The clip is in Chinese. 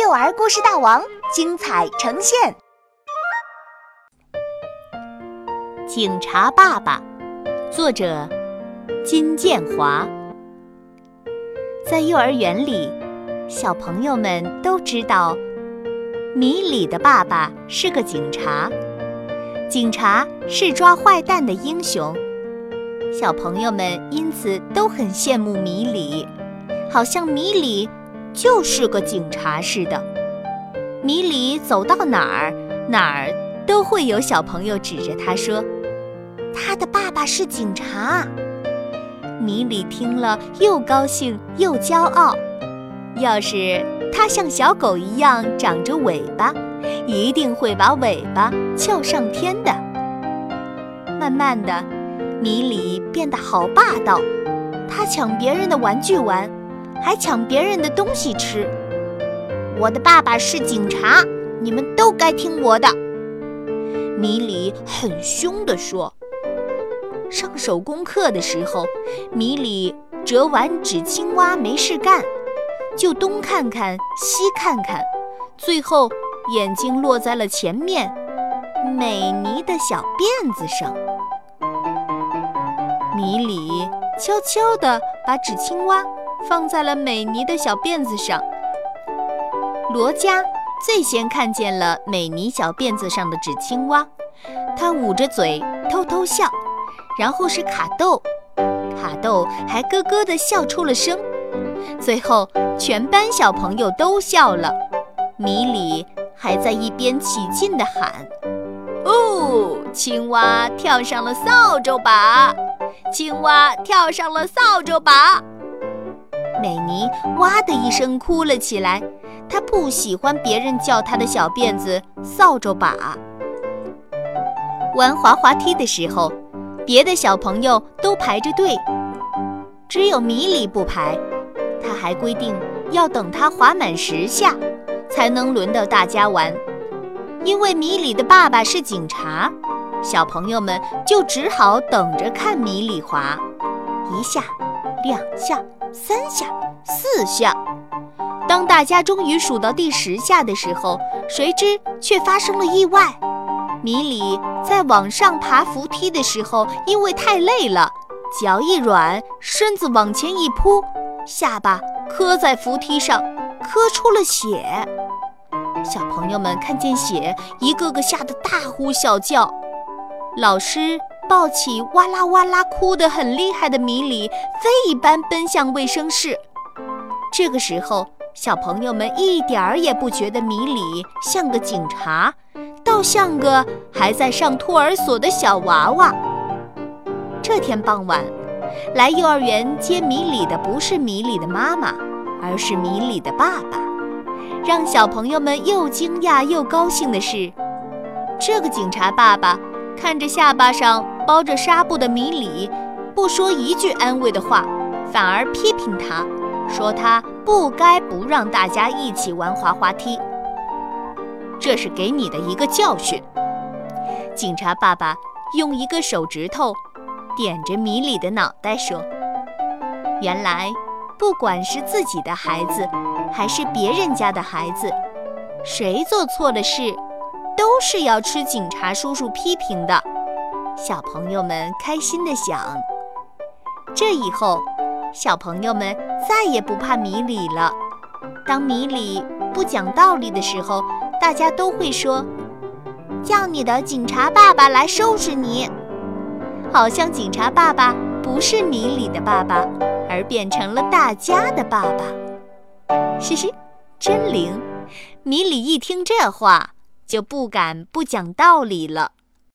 幼儿故事大王精彩呈现。警察爸爸，作者金建华。在幼儿园里，小朋友们都知道，米里的爸爸是个警察，警察是抓坏蛋的英雄。小朋友们因此都很羡慕米里，好像米里就是个警察似的。米里走到哪儿，哪儿都会有小朋友指着他说：“他的爸爸是警察。”米里听了又高兴又骄傲。要是他像小狗一样长着尾巴，一定会把尾巴翘上天的。慢慢的。米里变得好霸道，他抢别人的玩具玩，还抢别人的东西吃。我的爸爸是警察，你们都该听我的。米里很凶地说。上手工课的时候，米里折完纸青蛙没事干，就东看看西看看，最后眼睛落在了前面美妮的小辫子上。米里悄悄地把纸青蛙放在了美妮的小辫子上。罗佳最先看见了美妮小辫子上的纸青蛙，他捂着嘴偷偷笑。然后是卡豆，卡豆还咯咯地笑出了声。最后，全班小朋友都笑了。米里还在一边起劲地喊：“哦，青蛙跳上了扫帚把。”青蛙跳上了扫帚把，美妮哇的一声哭了起来。她不喜欢别人叫她的小辫子扫帚把。玩滑滑梯的时候，别的小朋友都排着队，只有米里不排。他还规定要等他滑满十下，才能轮到大家玩。因为米里的爸爸是警察。小朋友们就只好等着看米里滑，一下，两下，三下，四下。当大家终于数到第十下的时候，谁知却发生了意外。米里在往上爬扶梯的时候，因为太累了，脚一软，身子往前一扑，下巴磕在扶梯上，磕出了血。小朋友们看见血，一个个吓得大呼小叫。老师抱起哇啦哇啦哭得很厉害的米里，飞一般奔向卫生室。这个时候，小朋友们一点儿也不觉得米里像个警察，倒像个还在上托儿所的小娃娃。这天傍晚，来幼儿园接米里的不是米里的妈妈，而是米里的爸爸。让小朋友们又惊讶又高兴的是，这个警察爸爸。看着下巴上包着纱布的米里，不说一句安慰的话，反而批评他，说他不该不让大家一起玩滑滑梯。这是给你的一个教训。警察爸爸用一个手指头点着米里的脑袋说：“原来，不管是自己的孩子，还是别人家的孩子，谁做错了事。”都是要吃警察叔叔批评的，小朋友们开心地想。这以后，小朋友们再也不怕米里了。当米里不讲道理的时候，大家都会说：“叫你的警察爸爸来收拾你。”好像警察爸爸不是米里的爸爸，而变成了大家的爸爸。嘻嘻，真灵！米里一听这话。就不敢不讲道理了。